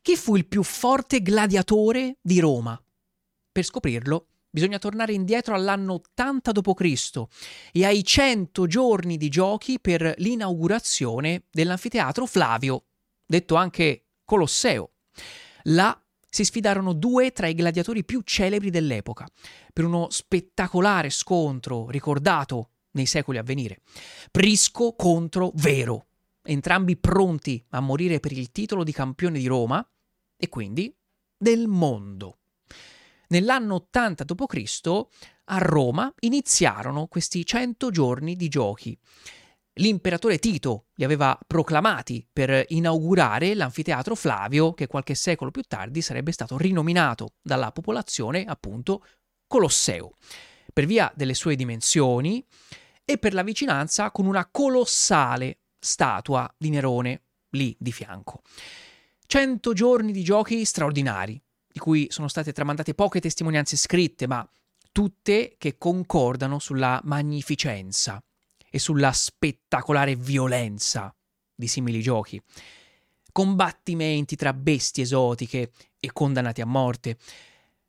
Chi fu il più forte gladiatore di Roma? Per scoprirlo bisogna tornare indietro all'anno 80 d.C. e ai 100 giorni di giochi per l'inaugurazione dell'anfiteatro Flavio, detto anche Colosseo. Là si sfidarono due tra i gladiatori più celebri dell'epoca, per uno spettacolare scontro ricordato nei secoli a venire. Prisco contro Vero, entrambi pronti a morire per il titolo di campione di Roma e quindi del mondo. Nell'anno 80 d.C. a Roma iniziarono questi 100 giorni di giochi. L'imperatore Tito li aveva proclamati per inaugurare l'anfiteatro Flavio, che qualche secolo più tardi sarebbe stato rinominato dalla popolazione appunto Colosseo, per via delle sue dimensioni e per la vicinanza con una colossale statua di Nerone lì di fianco. Cento giorni di giochi straordinari, di cui sono state tramandate poche testimonianze scritte, ma tutte che concordano sulla magnificenza e sulla spettacolare violenza di simili giochi. Combattimenti tra bestie esotiche e condannati a morte,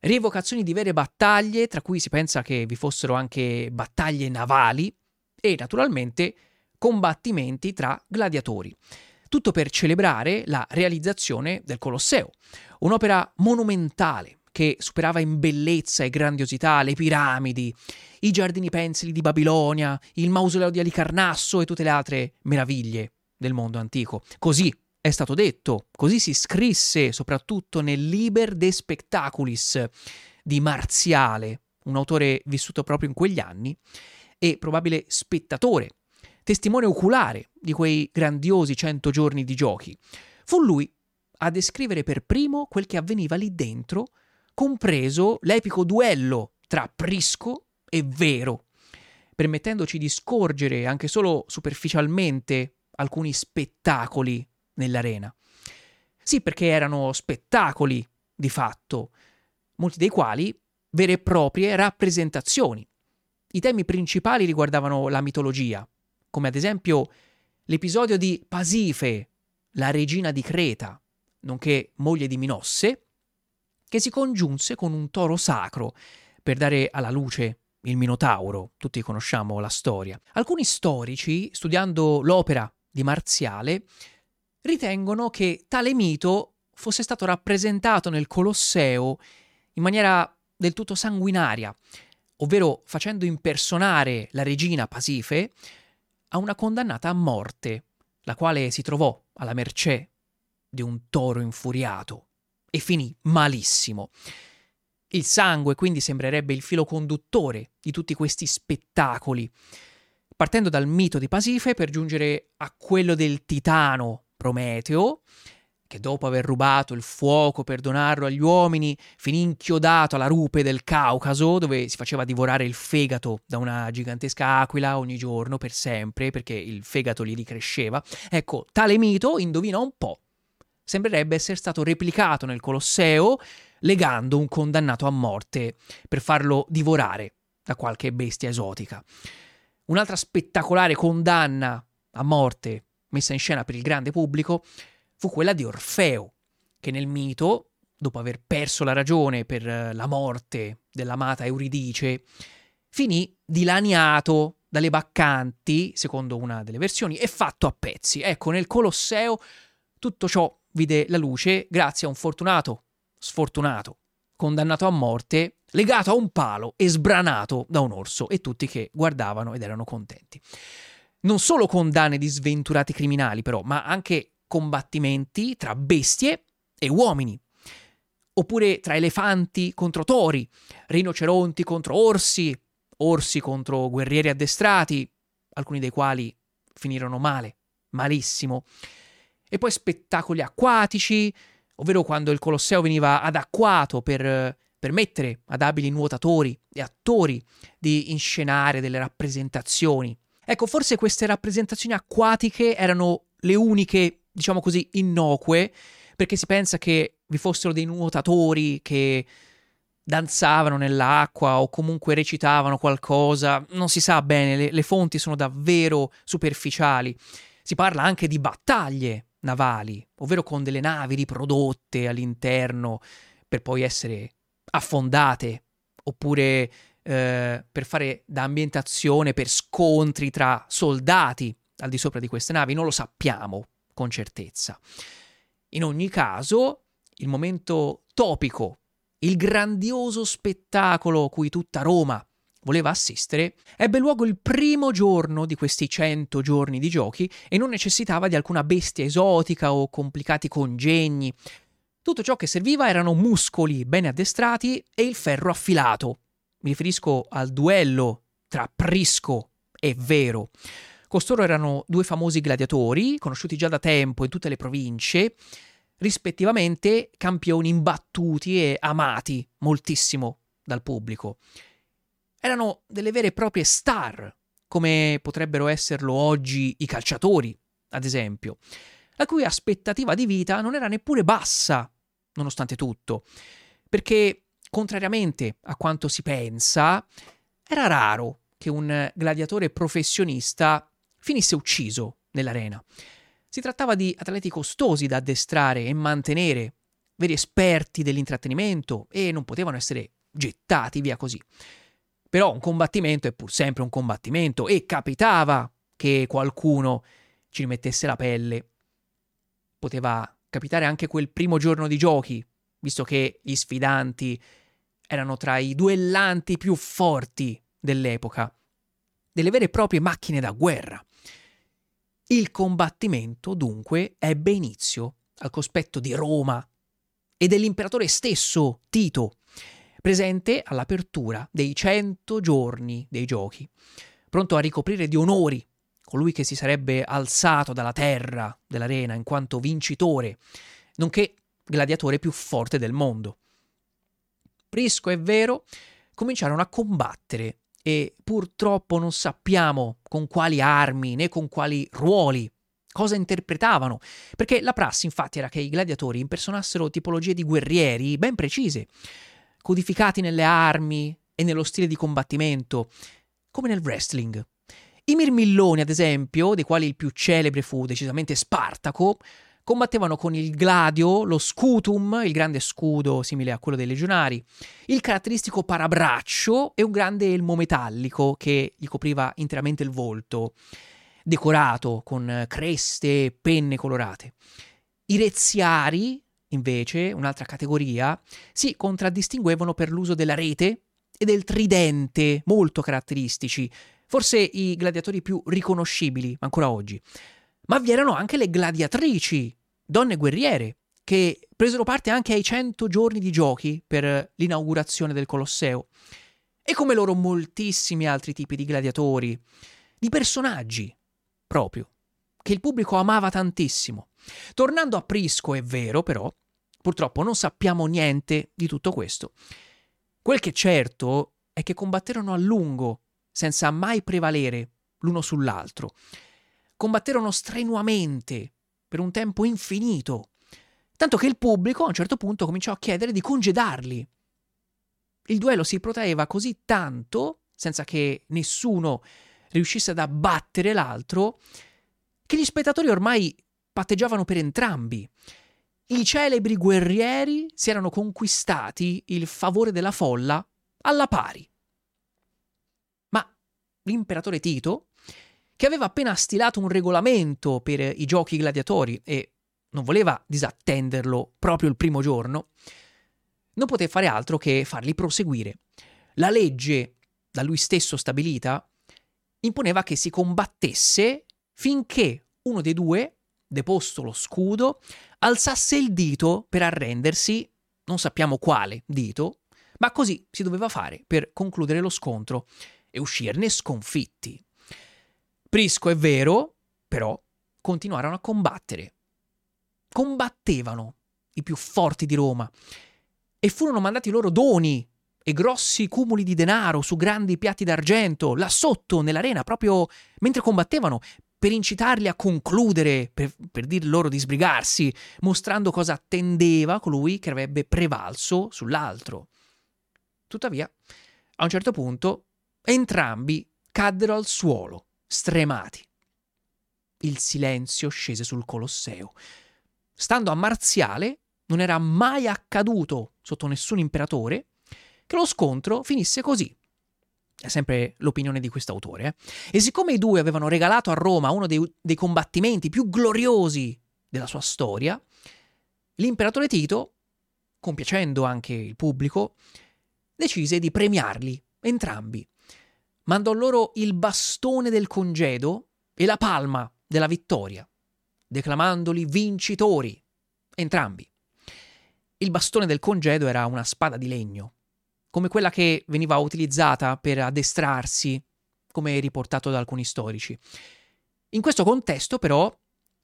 rievocazioni di vere battaglie, tra cui si pensa che vi fossero anche battaglie navali, e naturalmente combattimenti tra gladiatori. Tutto per celebrare la realizzazione del Colosseo, un'opera monumentale che superava in bellezza e grandiosità le piramidi, i giardini pensili di Babilonia, il mausoleo di Alicarnasso e tutte le altre meraviglie del mondo antico. Così è stato detto, così si scrisse soprattutto nel Liber de Spectaculis di Marziale, un autore vissuto proprio in quegli anni e probabile spettatore, testimone oculare di quei grandiosi cento giorni di giochi. Fu lui a descrivere per primo quel che avveniva lì dentro, compreso l'epico duello tra Prisco e Vero, permettendoci di scorgere anche solo superficialmente alcuni spettacoli nell'arena. Sì, perché erano spettacoli di fatto, molti dei quali vere e proprie rappresentazioni. I temi principali riguardavano la mitologia, come ad esempio l'episodio di Pasife, la regina di Creta, nonché moglie di Minosse, che si congiunse con un toro sacro per dare alla luce il Minotauro. Tutti conosciamo la storia. Alcuni storici, studiando l'opera di Marziale, ritengono che tale mito fosse stato rappresentato nel Colosseo in maniera del tutto sanguinaria, ovvero facendo impersonare la regina Pasife a una condannata a morte, la quale si trovò alla mercé di un toro infuriato e finì malissimo. Il sangue quindi sembrerebbe il filo conduttore di tutti questi spettacoli, partendo dal mito di Pasife per giungere a quello del titano Prometeo, che dopo aver rubato il fuoco per donarlo agli uomini, finì inchiodato alla rupe del Caucaso, dove si faceva divorare il fegato da una gigantesca aquila ogni giorno per sempre, perché il fegato gli ricresceva. Ecco, tale mito, indovina un po', sembrerebbe essere stato replicato nel Colosseo, legando un condannato a morte per farlo divorare da qualche bestia esotica. Un'altra spettacolare condanna a morte messa in scena per il grande pubblico fu quella di Orfeo, che nel mito, dopo aver perso la ragione per eh, la morte dell'amata Euridice, finì dilaniato dalle baccanti, secondo una delle versioni, e fatto a pezzi. Ecco, nel Colosseo tutto ciò vide la luce grazie a un fortunato, sfortunato, condannato a morte, legato a un palo e sbranato da un orso, e tutti che guardavano ed erano contenti. Non solo condanne di sventurati criminali, però, ma anche combattimenti tra bestie e uomini. Oppure tra elefanti contro tori, rinoceronti contro orsi, orsi contro guerrieri addestrati, alcuni dei quali finirono male, malissimo. e poi spettacoli acquatici, ovvero quando il Colosseo veniva adacquato per permettere ad abili nuotatori e attori di inscenare delle rappresentazioni. Ecco, forse queste rappresentazioni acquatiche erano le uniche, diciamo così, innocue, perché si pensa che vi fossero dei nuotatori che danzavano nell'acqua o comunque recitavano qualcosa, non si sa bene, le, le fonti sono davvero superficiali. Si parla anche di battaglie navali, ovvero con delle navi riprodotte all'interno per poi essere affondate oppure eh, per fare da ambientazione per scontri tra soldati al di sopra di queste navi, non lo sappiamo con certezza. In ogni caso, il momento topico, il grandioso spettacolo cui tutta Roma voleva assistere, ebbe luogo il primo giorno di questi cento giorni di giochi e non necessitava di alcuna bestia esotica o complicati congegni. Tutto ciò che serviva erano muscoli ben addestrati e il ferro affilato. Mi riferisco al duello tra Prisco e Vero. Costoro erano due famosi gladiatori, conosciuti già da tempo in tutte le province, rispettivamente campioni imbattuti e amati moltissimo dal pubblico. Erano delle vere e proprie star, come potrebbero esserlo oggi i calciatori, ad esempio la cui aspettativa di vita non era neppure bassa, nonostante tutto, perché, contrariamente a quanto si pensa, era raro che un gladiatore professionista finisse ucciso nell'arena. Si trattava di atleti costosi da addestrare e mantenere, veri esperti dell'intrattenimento e non potevano essere gettati via così. Però un combattimento è pur sempre un combattimento e capitava che qualcuno ci rimettesse la pelle poteva capitare anche quel primo giorno di giochi, visto che gli sfidanti erano tra i duellanti più forti dell'epoca, delle vere e proprie macchine da guerra. Il combattimento, dunque, ebbe inizio al cospetto di Roma e dell'imperatore stesso, Tito, presente all'apertura dei cento giorni dei giochi, pronto a ricoprire di onori colui che si sarebbe alzato dalla terra dell'arena in quanto vincitore, nonché gladiatore più forte del mondo. Prisco, è vero, cominciarono a combattere e purtroppo non sappiamo con quali armi né con quali ruoli, cosa interpretavano, perché la prassi infatti era che i gladiatori impersonassero tipologie di guerrieri ben precise, codificati nelle armi e nello stile di combattimento, come nel wrestling. I mirmilloni, ad esempio, dei quali il più celebre fu decisamente Spartaco, combattevano con il gladio, lo scutum, il grande scudo simile a quello dei legionari, il caratteristico parabraccio e un grande elmo metallico che gli copriva interamente il volto, decorato con creste e penne colorate. I reziari, invece, un'altra categoria, si contraddistinguevano per l'uso della rete e del tridente, molto caratteristici, forse i gladiatori più riconoscibili ancora oggi. Ma vi erano anche le gladiatrici, donne guerriere, che presero parte anche ai 100 giorni di giochi per l'inaugurazione del Colosseo. E come loro moltissimi altri tipi di gladiatori, di personaggi, proprio, che il pubblico amava tantissimo. Tornando a Prisco, è vero però, purtroppo non sappiamo niente di tutto questo. Quel che è certo è che combatterono a lungo senza mai prevalere l'uno sull'altro. Combatterono strenuamente per un tempo infinito, tanto che il pubblico a un certo punto cominciò a chiedere di congedarli. Il duello si protraeva così tanto, senza che nessuno riuscisse ad abbattere l'altro, che gli spettatori ormai patteggiavano per entrambi. I celebri guerrieri si erano conquistati il favore della folla alla pari l'imperatore Tito, che aveva appena stilato un regolamento per i giochi gladiatori e non voleva disattenderlo proprio il primo giorno, non poté fare altro che farli proseguire. La legge, da lui stesso stabilita, imponeva che si combattesse finché uno dei due, deposto lo scudo, alzasse il dito per arrendersi, non sappiamo quale dito, ma così si doveva fare per concludere lo scontro e uscirne sconfitti. Prisco è vero, però, continuarono a combattere. combattevano i più forti di Roma e furono mandati loro doni e grossi cumuli di denaro su grandi piatti d'argento là sotto nell'arena proprio mentre combattevano per incitarli a concludere, per, per dir loro di sbrigarsi, mostrando cosa attendeva colui che avrebbe prevalso sull'altro. Tuttavia, a un certo punto, entrambi caddero al suolo, stremati. Il silenzio scese sul Colosseo. Stando a Marziale, non era mai accaduto sotto nessun imperatore che lo scontro finisse così, è sempre l'opinione di quest'autore. Eh? E siccome i due avevano regalato a Roma uno dei, dei combattimenti più gloriosi della sua storia, l'imperatore Tito, compiacendo anche il pubblico, decise di premiarli entrambi. Mandò loro il bastone del congedo e la palma della vittoria, declamandoli vincitori, entrambi. Il bastone del congedo era una spada di legno, come quella che veniva utilizzata per addestrarsi, come riportato da alcuni storici. In questo contesto, però,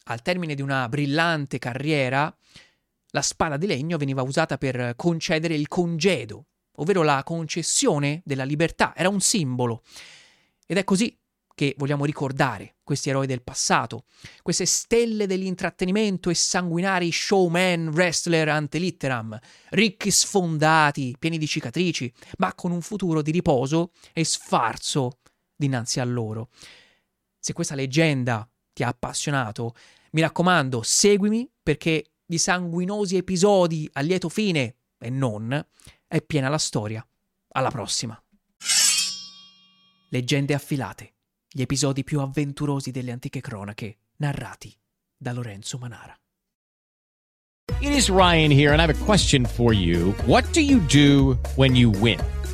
al termine di una brillante carriera, la spada di legno veniva usata per concedere il congedo, ovvero la concessione della libertà, era un simbolo. Ed è così che vogliamo ricordare questi eroi del passato, queste stelle dell'intrattenimento e sanguinari showman wrestler ante litteram, ricchi sfondati, pieni di cicatrici, ma con un futuro di riposo e sfarzo dinanzi a loro. Se questa leggenda ti ha appassionato, mi raccomando, seguimi perché di sanguinosi episodi a lieto fine, e non, è piena la storia. Alla prossima. Leggende affilate gli episodi più avventurosi delle antiche cronache, narrati da Lorenzo Manara. It is Ryan here, and I have a question for you. What do you do when you win?